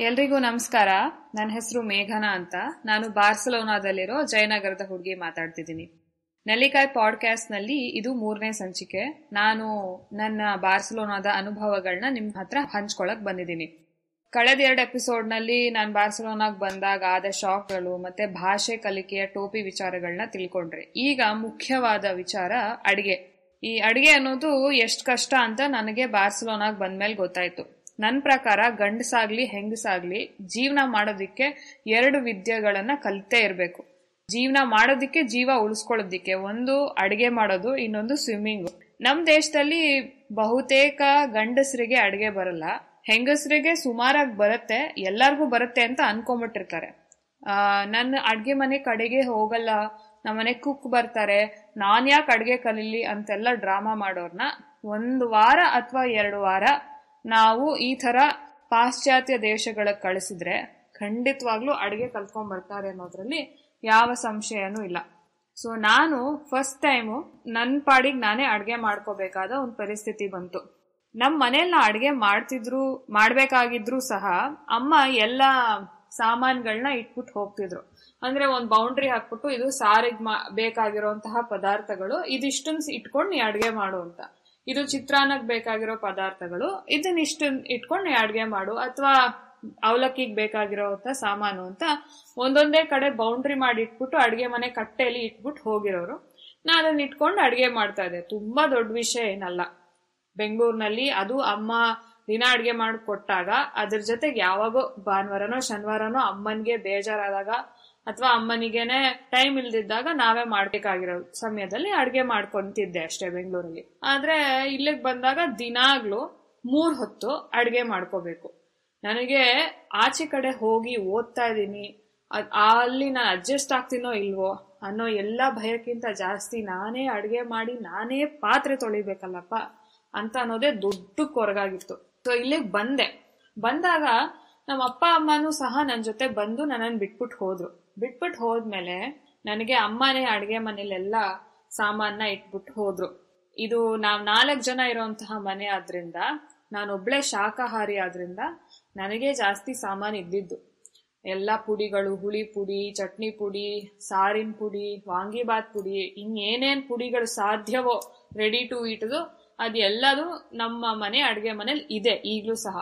ಎಲ್ರಿಗೂ ನಮಸ್ಕಾರ. ನನ್ನ ಹೆಸರು ಮೇಘನಾ ಅಂತ. ನಾನು ಬಾರ್ಸಲೋನಾದಲ್ಲಿರೋ ಜಯನಗರದ ಹುಡುಗಿ ಮಾತಾಡ್ತಿದ್ದೀನಿ. ನೆಲ್ಲಿಕಾಯಿ ಪಾಡ್ಕಾಸ್ಟ್ನಲ್ಲಿ ಇದು ಮೂರನೇ ಸಂಚಿಕೆ. ನಾನು ನನ್ನ ಬಾರ್ಸಲೋನಾದ ಅನುಭವಗಳನ್ನ ನಿಮ್ ಹತ್ರ ಹಂಚ್ಕೊಳಕ್ ಬಂದಿದ್ದೀನಿ. ಕಳೆದ ಎರಡು ಎಪಿಸೋಡ್ನಲ್ಲಿ ನಾನು ಬಾರ್ಸಲೋನಾಗ್ ಬಂದಾಗ ಆದ ಶಾಕ್ಗಳು ಮತ್ತೆ ಭಾಷೆ ಕಲಿಕೆಯ ಟೋಪಿ ವಿಚಾರಗಳನ್ನ ತಿಳ್ಕೊಂಡ್ರೆ. ಈಗ ಮುಖ್ಯವಾದ ವಿಚಾರ ಅಡಿಗೆ. ಈ ಅಡಿಗೆ ಅನ್ನೋದು ಎಷ್ಟ್ ಕಷ್ಟ ಅಂತ ನನಗೆ ಬಾರ್ಸಲೋನಾಗ್ ಬಂದ್ಮೇಲೆ ಗೊತ್ತಾಯ್ತು. ನನ್ನ ಪ್ರಕಾರ ಗಂಡಸಾಗ್ಲಿ, ಹೆಂಗಸಾಗ್ಲಿ, ಜೀವನ ಮಾಡೋದಿಕ್ಕೆ ಎರಡು ವಿದ್ಯೆಗಳನ್ನ ಕಲಿತೇ ಇರಬೇಕು. ಜೀವನ ಮಾಡೋದಿಕ್ಕೆ ಜೀವ ಉಳಿಸ್ಕೊಳ್ಳೋದಿಕ್ಕೆ. ಒಂದು ಅಡುಗೆ ಮಾಡೋದು, ಇನ್ನೊಂದು ಸ್ವಿಮ್ಮಿಂಗು ನಮ್ಮ ದೇಶದಲ್ಲಿ ಬಹುತೇಕ ಗಂಡಸರಿಗೆ ಅಡುಗೆ ಬರಲ್ಲ. ಹೆಂಗಸರಿಗೆ ಸುಮಾರಾಗಿ ಬರುತ್ತೆ, ಎಲ್ಲರಿಗೂ ಬರುತ್ತೆ ಅಂತ ಅನ್ಕೊಂಬಿಟ್ಟಿರ್ತಾರೆ. ನನ್ನ ಅಡುಗೆ ಮನೆ ಕಡೆಗೆ ಹೋಗಲ್ಲ ನಮ್ಮನೆ ಕುಕ್ ಬರ್ತಾರೆ ನಾನು ಯಾಕೆ ಅಡುಗೆ ಕಲೀಲಿ ಅಂತೆಲ್ಲ ಡ್ರಾಮಾ ಮಾಡೋರ್ನ ಒಂದು ವಾರ ಅಥವಾ ಎರಡು ವಾರ ನಾವು ಈ ತರ ಪಾಶ್ಚಾತ್ಯ ದೇಶಗಳಿಗೆ ಕಳಿಸಿದ್ರೆ ಖಂಡಿತವಾಗ್ಲೂ ಅಡಿಗೆ ಕಲ್ತ್ಕೊಂಡ್ ಬರ್ತಾರೆ ಅನ್ನೋದ್ರಲ್ಲಿ ಯಾವ ಸಂಶಯನೂ ಇಲ್ಲ. ಸೊ ನಾನು ಫಸ್ಟ್ ಟೈಮು ನನ್ನ ಪಾಡಿಗೆ ನಾನೇ ಅಡುಗೆ ಮಾಡ್ಕೋಬೇಕಾದ ಒಂದು ಪರಿಸ್ಥಿತಿ ಬಂತು. ನಮ್ಮ ಮನೇಲಿ ನಾ ಅಡುಗೆ ಮಾಡ್ತಿದ್ರು, ಮಾಡ್ಬೇಕಾಗಿದ್ರು ಸಹ ಅಮ್ಮ ಎಲ್ಲ ಸಾಮಾನುಗಳನ್ನ ಇಟ್ಬಿಟ್ಟು ಹೋಗ್ತಿದ್ರು. ಅಂದ್ರೆ ಒಂದು ಬೌಂಡ್ರಿ ಹಾಕ್ಬಿಟ್ಟು ಇದು ಸಾರಿಗೆ ಬೇಕಾಗಿರೋಂತಹ ಪದಾರ್ಥಗಳು ಇದಿಷ್ಟನ್ ಇಟ್ಕೊಂಡು ನೀ ಅಡುಗೆ ಮಾಡು ಅಂತ. ಇದು ಚಿತ್ರಾನ್ನಕ್ಕೆ ಬೇಕಾಗಿರೋ ಪದಾರ್ಥಗಳು. ಇದನ್ನ ಇಷ್ಟ ಇಟ್ಕೊಂಡು ಅಡುಗೆ ಮಾಡು. ಅಥವಾ ಅವಲಕ್ಕಿಗೆ ಬೇಕಾಗಿರೋ ಸಾಮಾನು ಅಂತ ಒಂದೊಂದೇ ಕಡೆ ಬೌಂಡ್ರಿ ಮಾಡಿ ಇಟ್ಬಿಟ್ಟು ಅಡ್ಗೆ ಮನೆ ಕಟ್ಟೆಯಲ್ಲಿ ಇಟ್ಬಿಟ್ಟು ಹೋಗಿರೋರು. ನಾ ಅದನ್ನ ಇಟ್ಕೊಂಡು ಅಡ್ಗೆ ಮಾಡ್ತಾ ಇದ್ದೆ. ತುಂಬಾ ದೊಡ್ಡ ವಿಷಯ ಏನಲ್ಲ. ಬೆಂಗಳೂರಿನಲ್ಲಿ ಅದು ಅಮ್ಮ ದಿನ ಅಡ್ಗೆ ಮಾಡಿ ಕೊಟ್ಟಾಗ ಅದ್ರ ಜೊತೆಗೆ ಯಾವಾಗೋ ಭಾನುವಾರನೋ ಶನಿವಾರನೋ ಅಮ್ಮನಿಗೆ ಬೇಜಾರಾದಾಗ ಅಥವಾ ಅಮ್ಮನಿಗೆನೆ ಟೈಮ್ ಇಲ್ದಿದ್ದಾಗ ನಾವೇ ಮಾಡ್ಬೇಕಾಗಿರೋ ಸಮಯದಲ್ಲಿ ಅಡ್ಗೆ ಮಾಡ್ಕೊಂತಿದ್ದೆ ಅಷ್ಟೇ ಬೆಂಗಳೂರಲ್ಲಿ. ಆದ್ರೆ ಇಲ್ಲಿಗೆ ಬಂದಾಗ ದಿನಾಗ್ಲೂ ಮೂರ್ ಹೊತ್ತು ಅಡ್ಗೆ ಮಾಡ್ಕೋಬೇಕು. ನನಗೆ ಆಚೆ ಕಡೆ ಹೋಗಿ ಓದ್ತಾ ಇದ್ದೀನಿ. ಅಲ್ಲಿ ನಾನು ಅಡ್ಜಸ್ಟ್ ಆಗ್ತೀನೋ ಇಲ್ವೋ ಅನ್ನೋ ಎಲ್ಲ ಭಯಕ್ಕಿಂತ ಜಾಸ್ತಿ ನಾನೇ ಅಡ್ಗೆ ಮಾಡಿ ನಾನೇ ಪಾತ್ರೆ ತೊಳಿಬೇಕಲ್ಲಪ್ಪ ಅಂತ ಅನ್ನೋದೇ ದೊಡ್ಡ ಕೊರಗಾಗಿತ್ತು. ಸೊ ಇಲ್ಲಿಗೆ ಬಂದೆ. ಬಂದಾಗ ನಮ್ಮ ಅಪ್ಪ ಅಮ್ಮನೂ ಸಹ ನನ್ನ ಜೊತೆ ಬಂದು ನನ್ನನ್ನು ಬಿಟ್ಬಿಟ್ಟು ಹೋದ್ರು. ಬಿಟ್ಬಿಟ್ಟು ಹೋದ್ಮೇಲೆ ನನಗೆ ಅಮ್ಮನೇ ಅಡುಗೆ ಮನೇಲೆಲ್ಲ ಸಾಮಾನ ಇಟ್ಬಿಟ್ಟು ಹೋದ್ರು. ಇದು ನಾವು ನಾಲ್ಕು ಜನ ಇರುವಂತಹ ಮನೆ ಆದ್ರಿಂದ ನಾನೊಬ್ಳೆ ಶಾಖಾಹಾರಿ ಆದ್ರಿಂದ ನನಗೆ ಜಾಸ್ತಿ ಸಾಮಾನು ಇದ್ದಿದ್ದು. ಎಲ್ಲ ಪುಡಿಗಳು, ಹುಳಿ ಪುಡಿ, ಚಟ್ನಿ ಪುಡಿ, ಸಾರಿನ ಪುಡಿ ವಾಂಗಿಬಾತ್ ಪುಡಿ, ಇನ್ನೇನೇನು ಪುಡಿಗಳು ಸಾಧ್ಯವೋ ರೆಡಿ ಟು ಇಟ್ದು ಅದೆಲ್ಲದು ನಮ್ಮ ಮನೆ ಅಡುಗೆ ಮನೇಲಿ ಇದೆ, ಈಗಲೂ ಸಹ.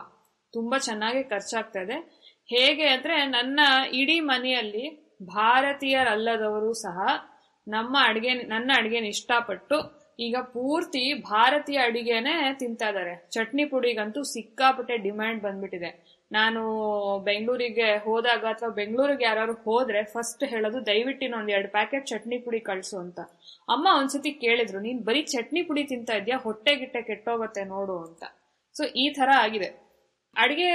ತುಂಬಾ ಚೆನ್ನಾಗಿ ಖರ್ಚಾಗ್ತಾ ಇದೆ. ಹೇಗೆ ಅಂದ್ರೆ ನನ್ನ ಇಡೀ ಮನೆಯಲ್ಲಿ ಭಾರತೀಯರಲ್ಲದವರು ಸಹ ನಮ್ಮ ಅಡಿಗೆ, ನನ್ನ ಅಡ್ಗೆನ ಇಷ್ಟಪಟ್ಟು ಈಗ ಪೂರ್ತಿ ಭಾರತೀಯ ಅಡಿಗೆನೆ ತಿಂತಾ ಇದಾರೆ ಚಟ್ನಿ ಪುಡಿಗಂತೂ ಸಿಕ್ಕಾಪಟ್ಟೆ ಡಿಮ್ಯಾಂಡ್ ಬಂದ್ಬಿಟ್ಟಿದೆ. ನಾನು ಬೆಂಗಳೂರಿಗೆ ಹೋದಾಗ ಅಥವಾ ಬೆಂಗಳೂರಿಗೆ ಯಾರು ಹೋದ್ರೆ ಫಸ್ಟ್ ಹೇಳೋದು, ದಯವಿಟ್ಟು ಒಂದ್ ಎರಡು ಪ್ಯಾಕೆಟ್ ಚಟ್ನಿ ಪುಡಿ ಕಳ್ಸು ಅಂತ. ಅಮ್ಮ ಒಂದ್ಸತಿ ಕೇಳಿದ್ರು, ನೀನ್ ಬರೀ ಚಟ್ನಿ ಪುಡಿ ತಿಂತಾ ಇದ್ಯಾ? ಹೊಟ್ಟೆ ಗಿಟ್ಟೆ ಕೆಟ್ಟೋಗತ್ತೆ ನೋಡು ಅಂತ. ಸೊ ಈ ತರ ಆಗಿದೆ. ಅಡಿಗೆ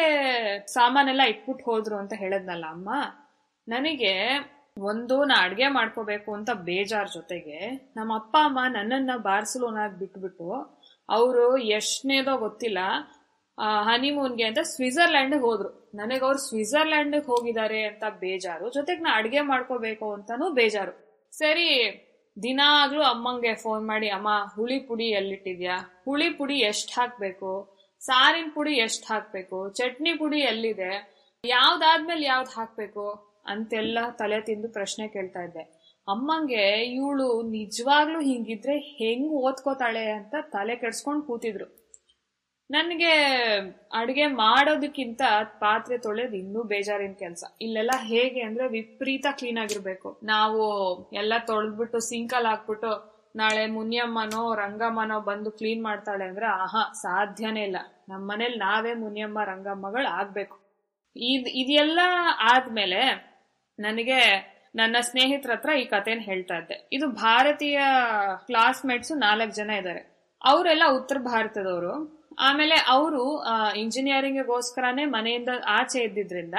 ಸಾಮಾನೆಲ್ಲ ಇಟ್ಬಿಟ್ಟು ಹೋದ್ರು ಅಂತ ಹೇಳದ್ನಲ್ಲ ಅಮ್ಮ? ನನಗೆ ಒಂದು ನಾ ಅಡ್ಗೆ ಮಾಡ್ಕೋಬೇಕು ಅಂತ ಬೇಜಾರ್ ಜೊತೆಗೆ ನಮ್ಮ ಅಪ್ಪ, ಅಮ್ಮ ನನ್ನನ್ನ ಬಾರ್ಸಲೋನಾಗ್ ಬಿಟ್ಬಿಟ್ಟು ಅವರು ಎಷ್ಟನೇದೋ ಗೊತ್ತಿಲ್ಲ ಹನಿಮೂನ್ಗೆ ಅಂತ ಸ್ವಿಟ್ಜರ್ಲ್ಯಾಂಡ್ ಹೋದ್ರು. ನನಗೆ ಅವ್ರು ಸ್ವಿಟ್ಜರ್ಲ್ಯಾಂಡ್ ಹೋಗಿದ್ದಾರೆ ಅಂತ ಬೇಜಾರು, ಜೊತೆಗೆ ನಾ ಅಡ್ಗೆ ಮಾಡ್ಕೋಬೇಕು ಅಂತಾನು ಬೇಜಾರು. ಸರಿ ದಿನ ದಿನಾಗ್ಲೂ ಅಮ್ಮಂಗೆ ಫೋನ್ ಮಾಡಿ, ಅಮ್ಮ, ಹುಳಿ ಪುಡಿ ಎಲ್ಲಿಟ್ಟಿದ್ಯಾ? ಹುಳಿ ಪುಡಿ ಎಷ್ಟ್ ಹಾಕ್ಬೇಕು? ಸಾರಿನ ಪುಡಿ ಎಷ್ಟ್ ಹಾಕ್ಬೇಕು? ಚಟ್ನಿ ಪುಡಿ ಎಲ್ಲಿದೆ? ಯಾವ್ದಾದ್ಮೇಲೆ ಯಾವ್ದು ಹಾಕ್ಬೇಕು? ಅಂತೆಲ್ಲ ತಲೆ ತಿಂದು ಪ್ರಶ್ನೆ ಕೇಳ್ತಾ ಇದ್ದೆ. ಅಮ್ಮಂಗೆ ಇವಳು ನಿಜವಾಗ್ಲೂ ಹಿಂಗಿದ್ರೆ ಹೆಂಗ್ ಓದ್ಕೋತಾಳೆ ಅಂತ ತಲೆ ಕೆಡ್ಸ್ಕೊಂಡು ಕೂತಿದ್ರು. ನನಗೆ ಅಡುಗೆ ಮಾಡೋದಕ್ಕಿಂತ ಪಾತ್ರೆ ತೊಳೆಯೋದು ಇನ್ನೂ ಬೇಜಾರಿನ ಕೆಲಸ. ಇಲ್ಲೆಲ್ಲ ಹೇಗೆ ಅಂದ್ರೆ ವಿಪರೀತ ಕ್ಲೀನ್ ಆಗಿರ್ಬೇಕು. ನಾವು ಎಲ್ಲ ತೊಳೆದ್ಬಿಟ್ಟು ಸಿಂಕಲ್ ಹಾಕ್ಬಿಟ್ಟು ನಾಳೆ ಮುನಿಯಮ್ಮನೋ, ರಂಗಮ್ಮನೋ ಬಂದು ಕ್ಲೀನ್ ಮಾಡ್ತಾಳೆ ಅಂದ್ರೆ ಆಹಾ, ಸಾಧ್ಯನೇ ಇಲ್ಲ. ನಮ್ಮ ಮನೇಲಿ ನಾವೇ ಮುನಿಯಮ್ಮ, ರಂಗಮ್ಮಗಳು ಆಗ್ಬೇಕು. ಇದ್ ಇದೆಲ್ಲ ಆದ್ಮೇಲೆ ನನಗೆ ನನ್ನ ಸ್ನೇಹಿತರ ಹತ್ರ ಈ ಕಥೆನ ಹೇಳ್ತಾ ಇದ್ದೆ. ಇದು ಭಾರತೀಯ ಕ್ಲಾಸ್ಮೇಟ್ಸ್ ನಾಲ್ಕು ಜನ ಇದ್ದಾರೆ ಅವರೆಲ್ಲ ಉತ್ತರ ಭಾರತದವರು. ಆಮೇಲೆ ಅವರು ಇಂಜಿನಿಯರಿಂಗ್ಗೋಸ್ಕರನೇ ಮನೆಯಿಂದ ಆಚೆ ಇದ್ದಿದ್ರಿಂದ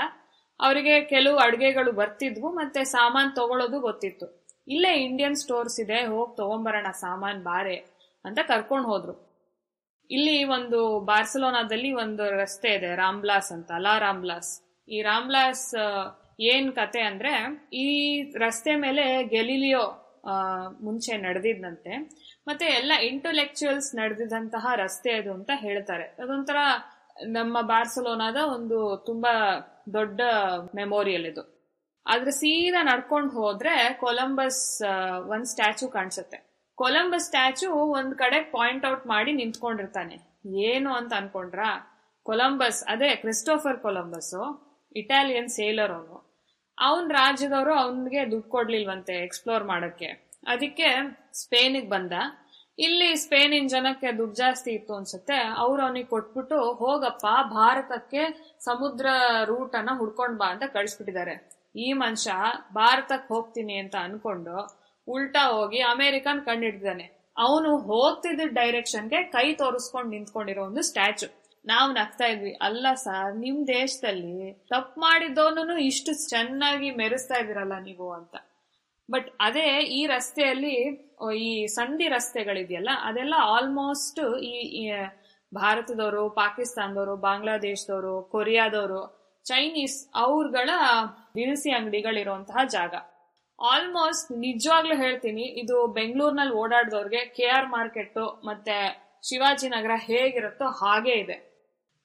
ಅವರಿಗೆ ಕೆಲವು ಅಡುಗೆಗಳು ಬರ್ತಿದ್ವು ಮತ್ತೆ ಸಾಮಾನ್ ತಗೊಳ್ಳೋದು ಗೊತ್ತಿತ್ತು. ಇಲ್ಲೇ ಇಂಡಿಯನ್ ಸ್ಟೋರ್ಸ್ ಇದೆ, ಹೋಗಿ ತಗೊಂಬರೋಣ, ಸಾಮಾನ್ ಬಾರೆ ಅಂತ ಕರ್ಕೊಂಡು ಹೋದ್ರು. ಇಲ್ಲಿ ಒಂದು ಬಾರ್ಸಲೋನಾದಲ್ಲಿ ಒಂದು ರಸ್ತೆ ಇದೆ, ರಾಮ್ಲಾಸ್ ಅಂತ, ಲಾ ರಾಮ್ಲಾಸ್. ಈ ರಾಮ್ಲಾಸ್ ಏನ್ ಕತೆ ಅಂದ್ರೆ, ಈ ರಸ್ತೆ ಮೇಲೆ ಗೆಲಿಲಿಯೋ ಮುಂಚೆ ನಡೆದಿದ್ದಂತೆ, ಮತ್ತೆ ಎಲ್ಲ ಇಂಟೆಲೆಕ್ಚುಯಲ್ಸ್ ನಡೆದಿದಂತಹ ರಸ್ತೆ ಅದು ಅಂತ ಹೇಳ್ತಾರೆ. ಅದೊಂಥರ ನಮ್ಮ ಬಾರ್ಸಲೋನಾದ ಒಂದು ತುಂಬಾ ದೊಡ್ಡ ಮೆಮೋರಿಯಲ್ ಇದು. ಆದ್ರೆ ಸೀದಾ ನಡ್ಕೊಂಡು ಹೋದ್ರೆ ಕೊಲಂಬಸ್ ಒಂದ್ ಸ್ಟ್ಯಾಚು ಕಾಣಿಸುತ್ತೆ. ಕೊಲಂಬಸ್ ಸ್ಟ್ಯಾಚು ಒಂದ್ ಕಡೆ ಪಾಯಿಂಟ್ ಔಟ್ ಮಾಡಿ ನಿಂತ್ಕೊಂಡಿರ್ತಾನೆ. ಏನು ಅಂತ ಅನ್ಕೊಂಡ್ರ? ಕೊಲಂಬಸ್, ಅದೇ ಕ್ರಿಸ್ಟೋಫರ್ ಕೊಲಂಬಸ್, ಇಟಾಲಿಯನ್ ಸೇಲರ್ ಅವನು. ಅವನ್ ರಾಜ್ಯದವರು ಅವನಿಗೆ ದುಡ್ಡು ಕೊಡ್ಲಿಲ್ವಂತೆ ಎಕ್ಸ್ಪ್ಲೋರ್ ಮಾಡಕ್ಕೆ. ಅದಕ್ಕೆ ಸ್ಪೇನಿಗೆ ಬಂದ. ಇಲ್ಲಿ ಸ್ಪೇನಿನ ಜನಕ್ಕೆ ದುಡ್ಡು ಜಾಸ್ತಿ ಇತ್ತು ಅನ್ಸುತ್ತೆ. ಅವ್ರು ಅವನಿಗೆ ಕೊಟ್ಬಿಟ್ಟು ಹೋಗಪ್ಪ, ಭಾರತಕ್ಕೆ ಸಮುದ್ರ ರೂಟ್ ಅನ್ನ ಹುಡ್ಕೊಂಡ್ ಬಾ ಅಂತ ಕಳಿಸ್ಬಿಟ್ಟಿದ್ದಾರೆ. ಈ ಮನುಷ್ಯ ಭಾರತಕ್ಕೆ ಹೋಗ್ತೀನಿ ಅಂತ ಅನ್ಕೊಂಡು ಉಲ್ಟಾ ಹೋಗಿ ಅಮೆರಿಕನ್ ಕಂಡಿಡ್ದಾನೆ ಅವನು ಹೋಗ್ತಿದ್ದ ಡೈರೆಕ್ಷನ್ಗೆ ಕೈ ತೋರಿಸ್ಕೊಂಡು ನಿಂತ್ಕೊಂಡಿರೋ ಒಂದು ಸ್ಟ್ಯಾಚು ನಾವು ನಗ್ತಾ ಇದ್ವಿ. ಅಲ್ಲ ಸರ್, ನಿಮ್ ದೇಶದಲ್ಲಿ ತಪ್ಪು ಮಾಡಿದವನು ಇಷ್ಟು ಚೆನ್ನಾಗಿ ಮೆರೆಸ್ತಾ ಇದೀರಲ್ಲ ನೀವು ಅಂತ. ಬಟ್ ಅದೇ ಈ ರಸ್ತೆಯಲ್ಲಿ ಈ ಸಂಧಿ ರಸ್ತೆಗಳಿದೆಯಲ್ಲ, ಅದೆಲ್ಲ ಆಲ್ಮೋಸ್ಟ್ ಈ ಭಾರತದವರು, ಪಾಕಿಸ್ತಾನದವರು, ಬಾಂಗ್ಲಾದೇಶದವರು, ಕೊರಿಯಾದವರು ಚೈನೀಸ್ ಅವ್ರಗಳ ದಿನಸಿ ಅಂಗಡಿಗಳಿರುವಂತಹ ಜಾಗ. ಆಲ್ಮೋಸ್ಟ್ ನಿಜವಾಗ್ಲೂ ಹೇಳ್ತೀನಿ, ಇದು ಬೆಂಗಳೂರಿನಲ್ಲಿ ಓಡಾಡಿದವ್ರಿಗೆ ಕೆ ಆರ್ ಮಾರ್ಕೆಟ್ ಮತ್ತೆ ಶಿವಾಜಿನಗರ ಹೇಗಿರುತ್ತೋ ಹಾಗೇ ಇದೆ.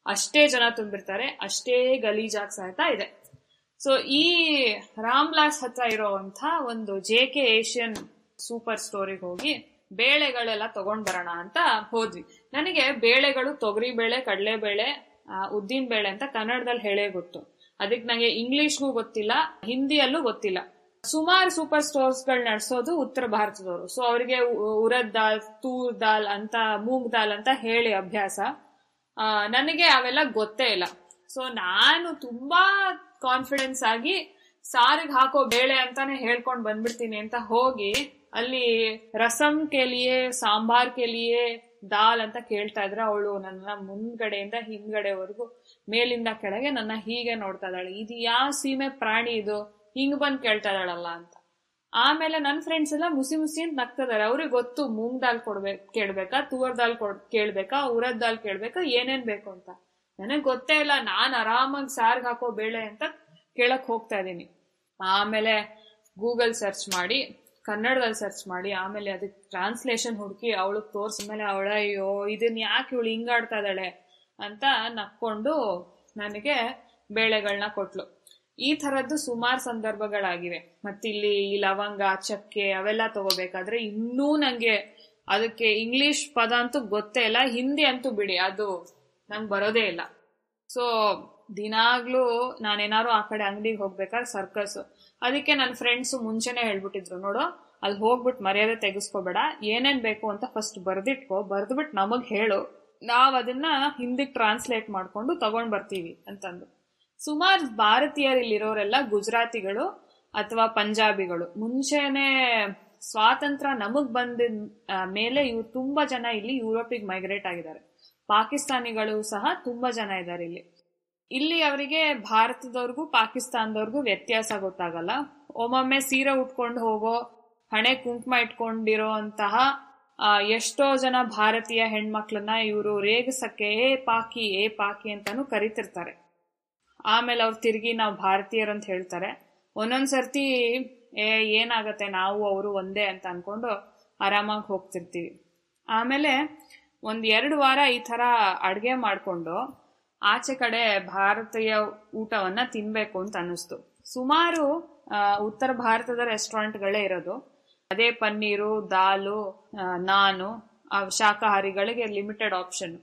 ಅಷ್ಟೇ ಜನ ತುಂಬಿರ್ತಾರೆ, ಅಷ್ಟೇ ಗಲೀಜಾಗ್ ಸಾಯ್ತಾ ಇದೆ. ಸೊ ಈ ರಾಮ್ಲಾಸ್ ಹತ್ರ ಇರೋವಂಥ ಒಂದು ಜೆ ಕೆ ಏಷ್ಯನ್ ಸೂಪರ್ ಸ್ಟೋರಿಗೆ ಹೋಗಿ ಬೇಳೆಗಳೆಲ್ಲ ತಗೊಂಡ್ ಬರೋಣ ಅಂತ ಹೋದ್ವಿ. ನನಗೆ ಬೇಳೆಗಳು ತೊಗರಿ ಬೇಳೆ, ಕಡಲೆ ಬೇಳೆ ಉದ್ದಿನ ಬೇಳೆ ಅಂತ ಕನ್ನಡದಲ್ಲಿ ಹೇಳೇ ಗೊತ್ತು. ಅದಕ್ಕೆ ನನಗೆ ಇಂಗ್ಲಿಷ್ಗೂ ಗೊತ್ತಿಲ್ಲ, ಹಿಂದಿಯಲ್ಲೂ ಗೊತ್ತಿಲ್ಲ. ಸುಮಾರು ಸೂಪರ್ ಸ್ಟೋರ್ಸ್ಗಳು ನಡೆಸೋದು ಉತ್ತರ ಭಾರತದವರು. ಸೊ ಅವರಿಗೆ ಉರದ್ ದಾಲ್, ತೂರ್ ದಾಲ್ ಅಂತ, ಮೂಗ್ ದಾಲ್ ಅಂತ ಹೇಳಿ ಅಭ್ಯಾಸ. ನನಗೆ ಅವೆಲ್ಲ ಗೊತ್ತೇ ಇಲ್ಲ. ಸೊ ನಾನು ತುಂಬಾ ಕಾನ್ಫಿಡೆನ್ಸ್ ಆಗಿ ಸಾರಿಗೆ ಹಾಕೋ ಬೇಳೆ ಅಂತಾನೆ ಹೇಳ್ಕೊಂಡ್ ಬಂದ್ಬಿಡ್ತೀನಿ ಅಂತ ಹೋಗಿ ಅಲ್ಲಿ ರಸಂ ಕೆಲಿಯೇ, ಸಾಂಬಾರ್ ಕೆಲಿಯೇ, ದಾಲ್ ಅಂತ ಕೇಳ್ತಾ ಇದ್ರೆ ಅವಳು ನನ್ನ ಮುಂದ್ಗಡೆಯಿಂದ ಹಿಂದ್ಗಡೆವರೆಗೂ ಮೇಲಿಂದ ಕೆಳಗೆ ನನ್ನ ಹೀಗೆ ನೋಡ್ತಾ ಇದ್ದಾಳೆ. ಇದು ಯಾವ ಸೀಮೆ ಪ್ರಾಣಿ ಇದು? ಹಿಂಗ್ ಬಂದ್ ಕೇಳ್ತಾ ಇದ್ದಾಳಲ್ಲ ಅಂತ. ಆಮೇಲೆ ನನ್ನ ಫ್ರೆಂಡ್ಸ್ ಎಲ್ಲ ಮುಸಿ ಮುಸಿ ಅಂತ ನಗ್ತಿದಾರೆ. ಅವ್ರಿಗೆ ಗೊತ್ತು, ಮೂಂಗ್ ದಾಲ್ ಕೊಡ್ಬೇಕು ಕೇಳ್ಬೇಕಾ, ತೂವರ್ ದಾಲ್ ಕೊಡ್, ಕೇಳ್ಬೇಕಾ ಉರದ್ ದಾಲ್ ಕೇಳ್ಬೇಕಾ, ಏನೇನ್ ಬೇಕು ಅಂತ. ನನಗ್ ಗೊತ್ತೇ ಇಲ್ಲ, ನಾನ್ ಆರಾಮಾಗಿ ಸಾರ್ಗ್ ಹಾಕೋ ಬೇಳೆ ಅಂತ ಕೇಳಕ್ ಹೋಗ್ತಾ ಇದೀನಿ. ಆಮೇಲೆ ಗೂಗಲ್ ಸರ್ಚ್ ಮಾಡಿ, ಕನ್ನಡದಲ್ಲಿ ಸರ್ಚ್ ಮಾಡಿ, ಆಮೇಲೆ ಅದಕ್ಕೆ ಟ್ರಾನ್ಸ್ಲೇಷನ್ ಹುಡುಕಿ ಅವಳಗ್ ತೋರ್ಸ ಮೇಲೆ ಅವಳ, ಅಯ್ಯೋ ಇದನ್ನ ಯಾಕೆ ಇವಳು ಹಿಂಗಾಡ್ತಾ ಇದ್ದಾಳೆ ಅಂತ ನಕ್ಕೊಂಡು ನನಗೆ ಬೇಳೆಗಳನ್ನ ಕೊಟ್ಲು. ಈ ತರದ್ದು ಸುಮಾರು ಸಂದರ್ಭಗಳಾಗಿವೆ. ಮತ್ತಿಲ್ಲಿ ಈ ಲವಂಗ, ಚಕ್ಕೆ ಅವೆಲ್ಲ ತಗೋಬೇಕಾದ್ರೆ ಇನ್ನೂ ನಂಗೆ ಅದಕ್ಕೆ ಇಂಗ್ಲಿಷ್ ಪದ ಅಂತೂ ಗೊತ್ತೇ ಇಲ್ಲ, ಹಿಂದಿ ಅಂತೂ ಬಿಡಿ, ಅದು ನಂಗೆ ಬರೋದೇ ಇಲ್ಲ. ಸೊ ದಿನಾಗ್ಲೂ ನಾನೇನಾರು ಆ ಕಡೆ ಅಂಗಡಿಗೆ ಹೋಗ್ಬೇಕಾದ್ರೆ ಸರ್ಕಸ್ ಅದಕ್ಕೆ ನನ್ನ ಫ್ರೆಂಡ್ಸ್ ಮುಂಚೆನೆ ಹೇಳ್ಬಿಟ್ಟಿದ್ರು, ನೋಡು, ಅಲ್ಲಿ ಹೋಗ್ಬಿಟ್ಟು ಮರ್ಯಾದೆ ತೆಗೆಸ್ಕೋಬೇಡ, ಏನೇನ್ ಬೇಕು ಅಂತ ಫಸ್ಟ್ ಬರ್ದಿಟ್ಕೋ ಬರ್ದ್ಬಿಟ್ಟು ನಮಗ್ ಹೇಳು. ನಾವ್ ಅದನ್ನ ಹಿಂದಿಗೆ ಟ್ರಾನ್ಸ್ಲೇಟ್ ಮಾಡ್ಕೊಂಡು ತಗೊಂಡ್ ಬರ್ತೀವಿ ಅಂತಂದು. ಸುಮಾರು ಭಾರತೀಯರು ಇಲ್ಲಿರೋರೆಲ್ಲ ಗುಜರಾತಿಗಳು ಅಥವಾ ಪಂಜಾಬಿಗಳು. ಮುಂಚೆನೆ ಸ್ವಾತಂತ್ರ್ಯ ನಮಗ್ ಬಂದ ಮೇಲೆ ಇವ್ರು ತುಂಬಾ ಜನ ಇಲ್ಲಿ ಯುರೋಪಿಗೆ ಮೈಗ್ರೇಟ್ ಆಗಿದ್ದಾರೆ. ಪಾಕಿಸ್ತಾನಿಗಳು ಸಹ ತುಂಬಾ ಜನ ಇದ್ದಾರೆ ಇಲ್ಲಿ. ಇಲ್ಲಿ ಅವರಿಗೆ ಭಾರತದವ್ರಿಗೂ ಪಾಕಿಸ್ತಾನದವ್ರಿಗೂ ವ್ಯತ್ಯಾಸ ಗೊತ್ತಾಗಲ್ಲ. ಒಮ್ಮೊಮ್ಮೆ ಸೀರೆ ಉಟ್ಕೊಂಡು ಹೋಗೋ, ಹಣೆ ಕುಂಕುಮ ಇಟ್ಕೊಂಡಿರೋ ಅಂತಹ ಎಷ್ಟೋ ಜನ ಭಾರತೀಯ ಹೆಣ್ಮಕ್ಳನ್ನ ಇವರು ರೇಗಸಕ್ಕೆ ಏ ಪಾಕಿ ಏ ಪಾಕಿ ಅಂತಾನು ಕರಿತಿರ್ತಾರೆ. ಆಮೇಲೆ ಅವ್ರು ತಿರುಗಿ ನಾವು ಭಾರತೀಯರು ಅಂತ ಹೇಳ್ತಾರೆ. ಒಂದೊಂದ್ಸರ್ತಿ ಏ ಏನಾಗತ್ತೆ ನಾವು ಅವರು ಒಂದೇ ಅಂತ ಅನ್ಕೊಂಡು ಆರಾಮಾಗಿ ಹೋಗ್ತಿರ್ತೀವಿ. ಆಮೇಲೆ ಒಂದ್ ಎರಡು ವಾರ ಈ ತರ ಅಡ್ಗೆ ಮಾಡ್ಕೊಂಡು ಆಚೆ ಕಡೆ ಭಾರತೀಯ ಊಟವನ್ನ ತಿನ್ಬೇಕು ಅಂತ ಅನ್ನಿಸ್ತು. ಸುಮಾರು ಉತ್ತರ ಭಾರತದ ರೆಸ್ಟೋರೆಂಟ್ಗಳೇ ಇರೋದು. ಅದೇ ಪನ್ನೀರು ದಾಲು ನಾನು ಆ, ಶಾಕಾಹಾರಿಗಳಿಗೆ ಲಿಮಿಟೆಡ್ ಆಪ್ಷನ್.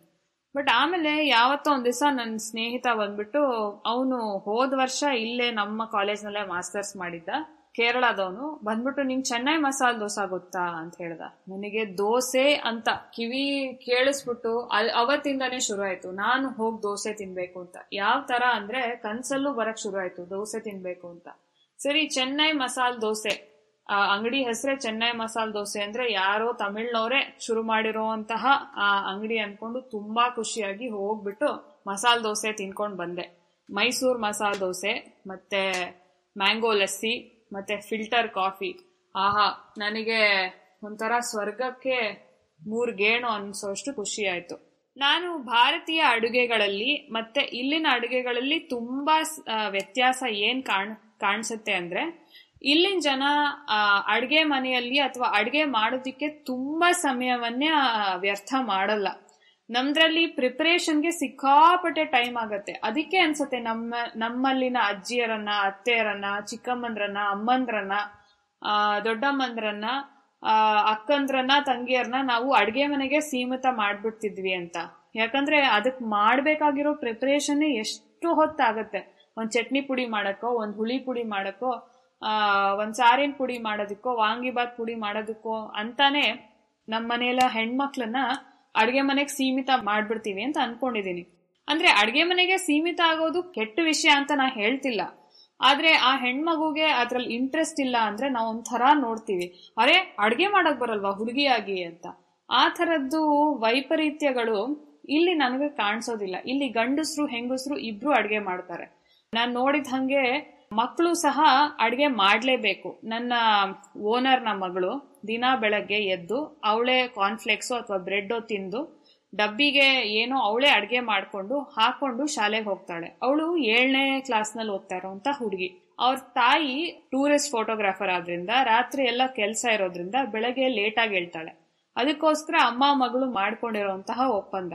ಬಟ್ ಆಮೇಲೆ ಯಾವತ್ತೋ ಒಂದ್ ದಿವಸ ನನ್ನ ಸ್ನೇಹಿತ ಬಂದ್ಬಿಟ್ಟು, ಅವನು ಹೋದ ವರ್ಷ ಇಲ್ಲೇ ನಮ್ಮ ಕಾಲೇಜ್ನಲ್ಲೇ ಮಾಸ್ಟರ್ಸ್ ಮಾಡಿದ್ದ, ಕೇರಳದವನು. ಬಂದ್ಬಿಟ್ಟು ನಿಂಗ್ ಚೆನ್ನೈ ಮಸಾಲ ದೋಸೆ ಗೊತ್ತಾ? ಅಂತ ಹೇಳ್ದ. ನನಗೆ ದೋಸೆ ಅಂತ ಕಿವಿ ಕೇಳಿಸ್ಬಿಟ್ಟು ಅಲ್, ಅವತ್ತಿಂದಾನೇ ಶುರು ಆಯ್ತು ನಾನು ಹೋಗ್ ದೋಸೆ ತಿನ್ಬೇಕು ಅಂತ. ಯಾವ ತರ ಅಂದ್ರೆ ಕನ್ಸಲ್ಲೂ ಬರಕ್ ಶುರು ಆಯ್ತು ದೋಸೆ ತಿನ್ಬೇಕು ಅಂತ. ಸರಿ, ಚೆನ್ನೈ ಮಸಾಲ ದೋಸೆ ಆ, ಅಂಗಡಿ ಹೆಸರೇ ಚೆನ್ನೈ ಮಸಾಲ್ ದೋಸೆ ಅಂದ್ರೆ ಯಾರೋ ತಮಿಳ್ನವರೇ ಶುರು ಮಾಡಿರೋಂತಹ ಆ ಅಂಗಡಿ ಅನ್ಕೊಂಡು ತುಂಬಾ ಖುಷಿಯಾಗಿ ಹೋಗ್ಬಿಟ್ಟು ಮಸಾಲ ದೋಸೆ ತಿನ್ಕೊಂಡು ಬಂದೆ. ಮೈಸೂರ್ ಮಸಾಲ ದೋಸೆ, ಮತ್ತೆ ಮ್ಯಾಂಗೋ ಲಸ್ಸಿ, ಮತ್ತೆ ಫಿಲ್ಟರ್ ಕಾಫಿ. ಆಹಾ, ನನಗೆ ಒಂಥರ ಸ್ವರ್ಗಕ್ಕೆ ಮೂರ್ ಗೇಣು ಅನ್ಸೋಷ್ಟು ಖುಷಿ ಆಯ್ತು. ನಾನು ಭಾರತೀಯ ಅಡುಗೆಗಳಲ್ಲಿ ಮತ್ತೆ ಇಲ್ಲಿನ ಅಡುಗೆಗಳಲ್ಲಿ ತುಂಬಾ ವ್ಯತ್ಯಾಸ ಏನ್ ಕಾಣ್, ಕಾಣಿಸುತ್ತೆ ಅಂದ್ರೆ ಇಲ್ಲಿನ ಜನ ಅಡ್ಗೆ ಮನೆಯಲ್ಲಿ ಅಥವಾ ಅಡ್ಗೆ ಮಾಡೋದಿಕ್ಕೆ ತುಂಬಾ ಸಮಯವನ್ನೇ ವ್ಯರ್ಥ ಮಾಡಲ್ಲ. ನಮ್ದ್ರಲ್ಲಿ ಪ್ರಿಪರೇಷನ್ಗೆ ಸಿಕ್ಕಾಪಟ್ಟೆ ಟೈಮ್ ಆಗತ್ತೆ. ಅದಕ್ಕೆ ಅನ್ಸತ್ತೆ ನಮ್ಮ, ನಮ್ಮಲ್ಲಿನ ಅಜ್ಜಿಯರನ್ನ, ಅತ್ತೆಯರನ್ನ, ಚಿಕ್ಕಮ್ಮಂದ್ರನ್ನ, ಅಮ್ಮಂದ್ರನ್ನ, ಆ, ದೊಡ್ಡಮ್ಮಂದ್ರನ್ನ ಅಕ್ಕಂದ್ರನ್ನ, ತಂಗಿಯರನ್ನ ನಾವು ಅಡ್ಗೆ ಮನೆಗೆ ಸೀಮಿತ ಮಾಡ್ಬಿಡ್ತಿದ್ವಿ ಅಂತ. ಯಾಕಂದ್ರೆ ಅದಕ್ ಮಾಡ್ಬೇಕಾಗಿರೋ ಪ್ರಿಪರೇಷನ್ ಎಷ್ಟು ಹೊತ್ತಾಗತ್ತೆ. ಒಂದ್ ಚಟ್ನಿ ಪುಡಿ ಮಾಡಕ್ಕೋ, ಒಂದ್ ಹುಳಿ ಪುಡಿ ಮಾಡಕ್ಕೋ ಒಂದ್ ಸಾರಿನ ಪುಡಿ ಮಾಡೋದಕ್ಕೋ ವಾಂಗಿಬಾತ್ ಪುಡಿ ಮಾಡೋದಕ್ಕೋ ಅಂತಾನೆ ನಮ್ಮ ಮನೆಯಲ್ಲ ಹೆಣ್ಮಕ್ಳನ್ನ ಅಡ್ಗೆ ಮನೆಗೆ ಸೀಮಿತ ಮಾಡ್ಬಿಡ್ತೀವಿ ಅಂತ ಅನ್ಕೊಂಡಿದೀನಿ. ಅಂದ್ರೆ ಅಡ್ಗೆ ಮನೆಗೆ ಸೀಮಿತ ಆಗೋದು ಕೆಟ್ಟ ವಿಷಯ ಅಂತ ನಾ ಹೇಳ್ತಿಲ್ಲ. ಆದ್ರೆ ಆ ಹೆಣ್ಮಗುಗೆ ಅದ್ರಲ್ಲಿ ಇಂಟ್ರೆಸ್ಟ್ ಇಲ್ಲ ಅಂದ್ರೆ ನಾವು ಒಂಥರ ನೋಡ್ತೀವಿ. ಅರೆ, ಅಡ್ಗೆ ಮಾಡಕ್ ಬರಲ್ವಾ ಹುಡುಗಿಯಾಗಿ ಅಂತ. ಆ ತರದ್ದು ವೈಪರೀತ್ಯಗಳು ಇಲ್ಲಿ ನನಗೆ ಕಾಣಿಸೋದಿಲ್ಲ. ಇಲ್ಲಿ ಗಂಡಸ್ರು, ಹೆಂಗಸ್ರು ಇಬ್ರು ಅಡ್ಗೆ ಮಾಡ್ತಾರೆ. ನಾನು ನೋಡಿದ ಹಂಗೆ ಮಕ್ಕಳು ಸಹ ಅಡುಗೆ ಮಾಡಲೇಬೇಕು. ನನ್ನ ಓನರ್ನ ಮಗಳು ದಿನ ಬೆಳಗ್ಗೆ ಎದ್ದು ಅವಳೇ ಕಾರ್ನ್ಫ್ಲೆಕ್ಸು ಅಥವಾ ಬ್ರೆಡ್ ತಿಂದು ಡಬ್ಬಿಗೆ ಏನೋ ಅವಳೇ ಅಡುಗೆ ಮಾಡ್ಕೊಂಡು ಹಾಕೊಂಡು ಶಾಲೆಗೆ ಹೋಗ್ತಾಳೆ. ಅವಳು ಏಳನೇ ಕ್ಲಾಸ್ನಲ್ಲಿ ಓದ್ತಾ ಇರೋಂತ ಹುಡುಗಿ. ಅವ್ರ ತಾಯಿ ಟೂರಿಸ್ಟ್ ಫೋಟೋಗ್ರಾಫರ್ ಆದ್ರಿಂದ ರಾತ್ರಿ ಎಲ್ಲ ಕೆಲಸ ಇರೋದ್ರಿಂದ ಬೆಳಗ್ಗೆ ಲೇಟ್ ಆಗಿ ಹೇಳ್ತಾಳೆ. ಅದಕ್ಕೋಸ್ಕರ ಅಮ್ಮ ಮಗಳು ಮಾಡ್ಕೊಂಡಿರೋಂತಹ ಒಪ್ಪಂದ.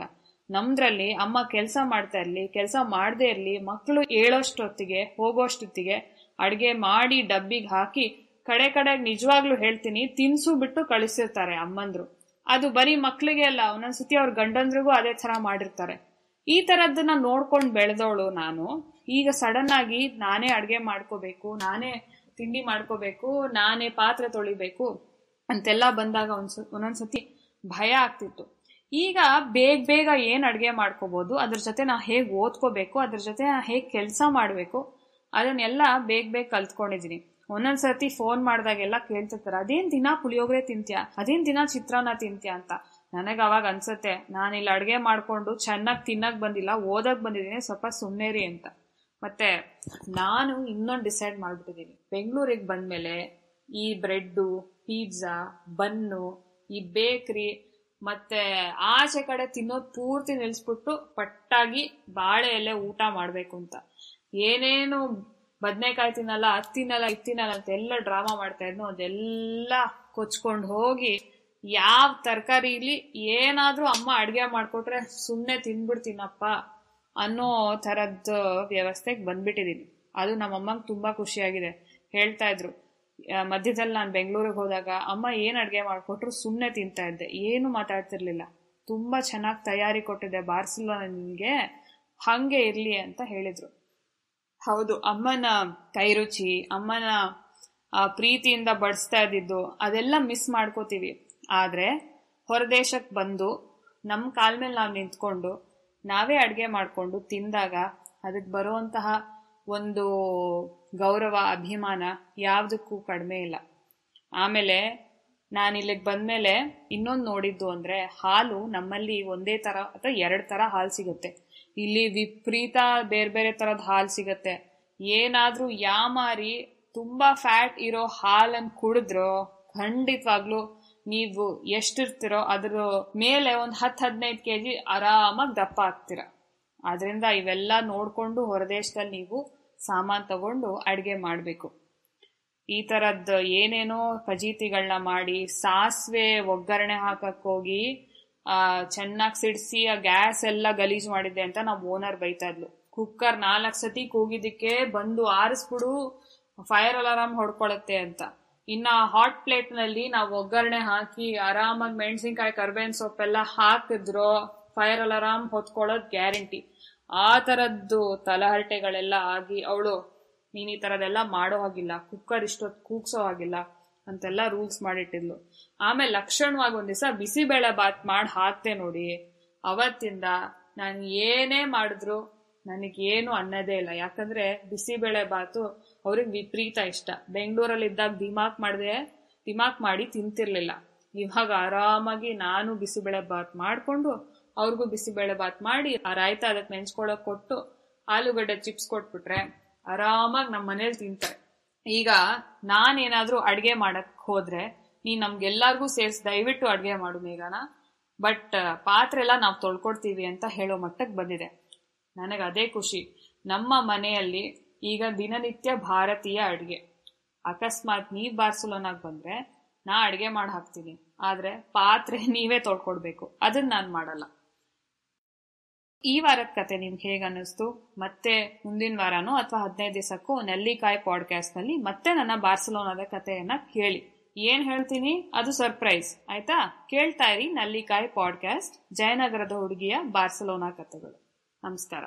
ನಮ್ದ್ರಲ್ಲಿ ಅಮ್ಮ ಕೆಲಸ ಮಾಡ್ತಾ ಇರಲಿ, ಕೆಲಸ ಮಾಡದೇ ಇರ್ಲಿ ಮಕ್ಕಳು ಹೇಳೋಷ್ಟೊತ್ತಿಗೆ, ಹೋಗೋಷ್ಟೊತ್ತಿಗೆ ಅಡ್ಗೆ ಮಾಡಿ ಡಬ್ಬಿಗೆ ಹಾಕಿ ಕಡೆ ಕಡೆಗೆ ನಿಜವಾಗ್ಲೂ ಹೇಳ್ತೀನಿ, ತಿನ್ಸು ಬಿಟ್ಟು ಕಳಿಸಿರ್ತಾರೆ ಅಮ್ಮಂದ್ರು. ಅದು ಬರೀ ಮಕ್ಳಿಗೆ ಅಲ್ಲ, ಒಂದೊಂದ್ಸತಿ ಅವ್ರ ಗಂಡಂದ್ರಿಗೂ ಅದೇ ತರ ಮಾಡಿರ್ತಾರೆ. ಈ ತರದ್ದನ್ನ ನೋಡ್ಕೊಂಡು ಬೆಳೆದವಳು ನಾನು. ಈಗ ಸಡನ್ ಆಗಿ ನಾನೇ ಅಡ್ಗೆ ಮಾಡ್ಕೋಬೇಕು, ನಾನೇ ತಿಂಡಿ ಮಾಡ್ಕೋಬೇಕು, ನಾನೇ ಪಾತ್ರೆ ತೊಳಿಬೇಕು ಅಂತೆಲ್ಲ ಬಂದಾಗ ಒಂದ್ಸ, ಒಂದೊಂದ್ಸತಿ ಭಯ ಆಗ್ತಿತ್ತು. ಈಗ ಬೇಗ ಬೇಗ ಏನ್ ಅಡ್ಗೆ ಮಾಡ್ಕೋಬಹುದು ಅದ್ರ ಜೊತೆ ನಾ ಹೇಗ್ ಓದ್ಕೋಬೇಕು, ಅದ್ರ ಜೊತೆ ನಾ ಹೇಗ್ ಕೆಲಸ ಮಾಡ್ಬೇಕು, ಅದನ್ನೆಲ್ಲ ಬೇಗ ಬೇಗ ಕಲ್ತ್ಕೊಂಡಿದೀನಿ. ಸರ್ತಿ ಫೋನ್ ಮಾಡಿದಾಗೆಲ್ಲ ಕೇಳ್ತಿರ್ತಾರೆ, ಅದೇನ್ ದಿನ ಪುಳಿಯೋಗರೆ ತಿಂತ್ಯಾ? ಅದೇನ್ ದಿನ ಚಿತ್ರಾನ್ನ ತಿಂತ್ಯಾ? ಅಂತ. ನನಗೆ ಅವಾಗ ಅನ್ಸತ್ತೆ ನಾನಿಲ್ಲಿ ಅಡ್ಗೆ ಮಾಡ್ಕೊಂಡು ಚೆನ್ನಾಗಿ ತಿನ್ನಕ್ ಬಂದಿಲ್ಲ, ಓದಕ್ ಬಂದಿದ್ದೀನಿ, ಸ್ವಲ್ಪ ಸುಮ್ಮನೆರಿ ಅಂತ. ಮತ್ತೆ ನಾನು ಇನ್ನೊಂದು ಡಿಸೈಡ್ ಮಾಡ್ಬಿಟ್ಟಿದ್ದೀನಿ ಬೆಂಗಳೂರಿಗೆ ಬಂದ್ಮೇಲೆ ಈ ಬ್ರೆಡ್ಡು ಪಿಜ್ಜಾ ಬನ್ನು, ಈ ಬೇಕ್ರಿ ಮತ್ತೆ ಆಚೆ ಕಡೆ ತಿನ್ನೋದ್ ಪೂರ್ತಿ ನಿಲ್ಸ್ಬಿಟ್ಟು ಪಟ್ಟಾಗಿ ಬಾಳೆ ಎಲೆ ಊಟ ಮಾಡ್ಬೇಕು ಅಂತ. ಏನೇನು ಬದ್ನೆಕಾಯಿ ತಿನ್ನಲ್ಲ, ಅದ್ ತಿನ್ನಲ್ಲ, ಇದ್ ತಿನ್ನಲ್ಲ ಅಂತ ಎಲ್ಲ ಡ್ರಾಮಾ ಮಾಡ್ತಾ ಇದ್ನು ಅದೆಲ್ಲ ಕೊಚ್ಕೊಂಡು ಹೋಗಿ ಯಾವ ತರಕಾರಿ ತರಕಾರಿಲಿ ಏನಾದ್ರೂ ಅಮ್ಮ ಅಡ್ಗೆ ಮಾಡ್ಕೊಟ್ರೆ ಸುಮ್ನೆ ತಿನ್ಬಿಡ್ತೀನಪ್ಪ ಅನ್ನೋ ತರದ್ ವ್ಯವಸ್ಥೆಗೆ ಬಂದ್ಬಿಟ್ಟಿದೀನಿ. ಅದು ನಮ್ಮಮ್ಮಂಗೆ ತುಂಬಾ ಖುಷಿಯಾಗಿದೆ. ಹೇಳ್ತಾ ಇದ್ರು. ಮಧ್ಯದಲ್ಲಿ ನಾನು ಬೆಂಗಳೂರಿಗೆ ಹೋದಾಗ ಅಮ್ಮ ಏನು ಅಡುಗೆ ಮಾಡಿಕೊಟ್ರು ಸುಮ್ಮನೆ ತಿಂತಾ ಇದ್ದೆ. ಏನು ಮಾತಾಡ್ತಿರ್ಲಿಲ್ಲ. ತುಂಬಾ ಚೆನ್ನಾಗಿ ತಯಾರಿ ಕೊಟ್ಟಿದೆ ಬಾರ್ಸಿಲ್ಲ ನಿನ್ಗೆ, ಹಾಗೆ ಇರ್ಲಿ ಅಂತ ಹೇಳಿದರು. ಹೌದು, ಅಮ್ಮನ ಕೈರುಚಿ, ಅಮ್ಮನ ಪ್ರೀತಿಯಿಂದ ಬಡಿಸ್ತಾ ಇದ್ದಿದ್ದು, ಅದೆಲ್ಲ ಮಿಸ್ ಮಾಡ್ಕೋತೀವಿ. ಆದ್ರೆ ಹೊರದೇಶಕ್ಕೆ ಬಂದು ನಮ್ಮ ಕಾಲ ಮೇಲೆ ನಾವು ನಿಂತ್ಕೊಂಡು, ನಾವೇ ಅಡುಗೆ ಮಾಡ್ಕೊಂಡು ತಿಂದಾಗ ಅದಕ್ಕೆ ಬರುವಂತಹ ಒಂದು ಗೌರವ, ಅಭಿಮಾನ ಯಾವುದಕ್ಕೂ ಕಡಿಮೆ ಇಲ್ಲ. ಆಮೇಲೆ ನಾನು ಇಲ್ಲಿಗೆ ಬಂದ್ಮೇಲೆ ಇನ್ನೊಂದು ನೋಡಿದ್ದು ಅಂದರೆ ಹಾಲು ನಮ್ಮಲ್ಲಿ ಒಂದೇ ಥರ ಅಥವಾ ಎರಡು ಥರ ಹಾಲು ಸಿಗುತ್ತೆ. ಇಲ್ಲಿ ವಿಪರೀತ ಬೇರೆ ಬೇರೆ ಥರದ ಹಾಲು ಸಿಗುತ್ತೆ. ಏನಾದರೂ ಯಾಮಾರಿ ತುಂಬ ಫ್ಯಾಟ್ ಇರೋ ಹಾಲನ್ನು ಕುಡಿದ್ರೋ ಖಂಡಿತವಾಗ್ಲೂ ನೀವು ಎಷ್ಟಿರ್ತಿರೋ ಅದ್ರ ಮೇಲೆ ಒಂದು ಹತ್ತು ಹದಿನೈದು ಕೆಜಿ ಆರಾಮಾಗಿ ದಪ್ಪ ಆಗ್ತೀರ. ಅದರಿಂದ ಇವೆಲ್ಲ ನೋಡಿಕೊಂಡು ಹೊರದೇಶದಲ್ಲಿ ನೀವು ಸಾಮಾನ್ ತಗೊಂಡು ಅಡುಗೆ ಮಾಡಬೇಕು. ಈ ಥರದ್ದು ಏನೇನೋ ಫಜೀತಿಗಳನ್ನ ಮಾಡಿ ಸಾಸಿವೆ ಒಗ್ಗರಣೆ ಹಾಕಕ್ ಹೋಗಿ, ಆ, ಚೆನ್ನಾಗಿ ಸಿಡಿಸಿ ಆ ಗ್ಯಾಸ್ ಎಲ್ಲ ಗಲೀಜು ಮಾಡಿದ್ದೆ ಅಂತ ನಾವು ಓನರ್ ಬೈತಾ ಇದ್ಲು. ಕುಕ್ಕರ್ ನಾಲ್ಕು ಸತಿ ಕೂಗಿದ್ದಕ್ಕೆ ಬಂದು ಆರಿಸ್ಬಿಡು, ಫೈರ್ ಅಲಾರಾಮ್ ಹೊಡ್ಕೊಳತ್ತೆ ಅಂತ. ಇನ್ನ ಹಾಟ್ ಪ್ಲೇಟ್ನಲ್ಲಿ ನಾವು ಒಗ್ಗರಣೆ ಹಾಕಿ ಆರಾಮಾಗಿ ಮೆಣಸಿನ್ಕಾಯಿ ಕರ್ಬೇವಿನ ಸೊಪ್ಪೆಲ್ಲ ಹಾಕಿದ್ರು, ಫೈರ್ ಅಲಾರಾಮ್ ಹೊತ್ಕೊಳ್ಳೋದ್ ಗ್ಯಾರಂಟಿ. ಆ ತರದ್ದು ತಲಹರಟೆಗಳೆಲ್ಲ ಆಗಿ ಅವಳು, ನೀನು ಈ ತರದೆಲ್ಲ ಮಾಡೋ ಹಾಗಿಲ್ಲ, ಕುಕ್ಕರ್ ಇಷ್ಟೊತ್ತು ಕೂಗ್ಸೋ ಹಾಗಿಲ್ಲ ಅಂತೆಲ್ಲ ರೂಲ್ಸ್ ಮಾಡಿಟ್ಟಿದ್ಲು. ಆಮೇಲೆ ಲಕ್ಷಣವಾಗಿ ಒಂದ್ ದಿವಸ ಬಿಸಿಬೇಳೆ ಬಾತ್ ಮಾಡಿ ಹಾಕ್ತೆ ನೋಡಿ, ಅವತ್ತಿಂದ ನಾನು ಏನೇ ಮಾಡಿದ್ರು ನನಗೇನು ಅನ್ನೋದೇ ಇಲ್ಲ. ಯಾಕಂದ್ರೆ ಬಿಸಿಬೇಳೆ ಬಾತು ಅವ್ರಿಗೆ ವಿಪರೀತ ಇಷ್ಟ. ಬೆಂಗಳೂರಲ್ಲಿ ಇದ್ದಾಗ ದಿಮಾಕ್ ಮಾಡಿದೆ, ದಿಮಾಕ್ ಮಾಡಿ ತಿಂತಿರ್ಲಿಲ್ಲ. ಇವಾಗ ಆರಾಮಾಗಿ ನಾನು ಬಿಸಿಬೇಳೆ ಬಾತ್ ಮಾಡ್ಕೊಂಡು ಅವ್ರಿಗೂ ಬಿಸಿಬೇಳೆ ಬಾತ್ ಮಾಡಿ, ಆ ರಾಯ್ತ ಅದಕ್ಕೆ ನೆಂಚ್ಕೊಳಕ್ ಕೊಟ್ಟು ಆಲೂಗಡ್ಡೆ ಚಿಪ್ಸ್ ಕೊಟ್ಬಿಟ್ರೆ ಆರಾಮಾಗಿ ನಮ್ಮ ಮನೇಲಿ ತಿಂತಾರೆ. ಈಗ ನಾನೇನಾದ್ರೂ ಅಡ್ಗೆ ಮಾಡಕ್ ಹೋದ್ರೆ ನೀನ್ ನಮ್ಗೆಲ್ಲಾರ್ಗೂ ಸೇರಿಸಿ, ದಯವಿಟ್ಟು ಅಡುಗೆ ಮಾಡು ಮೇಘನ, ಬಟ್ ಪಾತ್ರೆ ಎಲ್ಲ ನಾವು ತೊಳ್ಕೊಡ್ತೀವಿ ಅಂತ ಹೇಳೋ ಮಟ್ಟಕ್ಕೆ ಬಂದಿದೆ. ನನಗೆ ಅದೇ ಖುಷಿ. ನಮ್ಮ ಮನೆಯಲ್ಲಿ ಈಗ ದಿನನಿತ್ಯ ಭಾರತೀಯ ಅಡುಗೆ. ಅಕಸ್ಮಾತ್ ನೀವ್ ಬಾರ್ಸಲೋನಾಗ್ ಬಂದ್ರೆ ನಾ ಅಡ್ಗೆ ಮಾಡಿ ಹಾಕ್ತೀನಿ. ಆದ್ರೆ ಪಾತ್ರೆ ನೀವೇ ತೊಳ್ಕೊಡ್ಬೇಕು. ಅದನ್ನ ನಾನು ಮಾಡಲ್ಲ. ಈ ವಾರದ ಕತೆ ನಿಮ್ಗೆ ಹೇಗೆ ಅನ್ನಿಸ್ತು? ಮತ್ತೆ ಮುಂದಿನ ವಾರನೋ ಅಥವಾ ಹದಿನೈದು ದಿವಸಕ್ಕೂ ನೆಲ್ಲಿಕಾಯಿ ಪಾಡ್ಕಾಸ್ಟ್ನಲ್ಲಿ ಮತ್ತೆ ನನ್ನ ಬಾರ್ಸಲೋನಾದ ಕಥೆಯನ್ನ ಕೇಳಿ. ಏನ್ ಹೇಳ್ತೀನಿ? ಅದು ಸರ್ಪ್ರೈಸ್ ಆಯ್ತಾ? ಕೇಳ್ತಾ ಇರಿ ನಲ್ಲಿಕಾಯಿ ಪಾಡ್ಕಾಸ್ಟ್ ಜಯನಗರದ ಹುಡುಗಿಯ ಬಾರ್ಸಲೋನಾ ಕಥೆಗಳು ನಮಸ್ಕಾರ.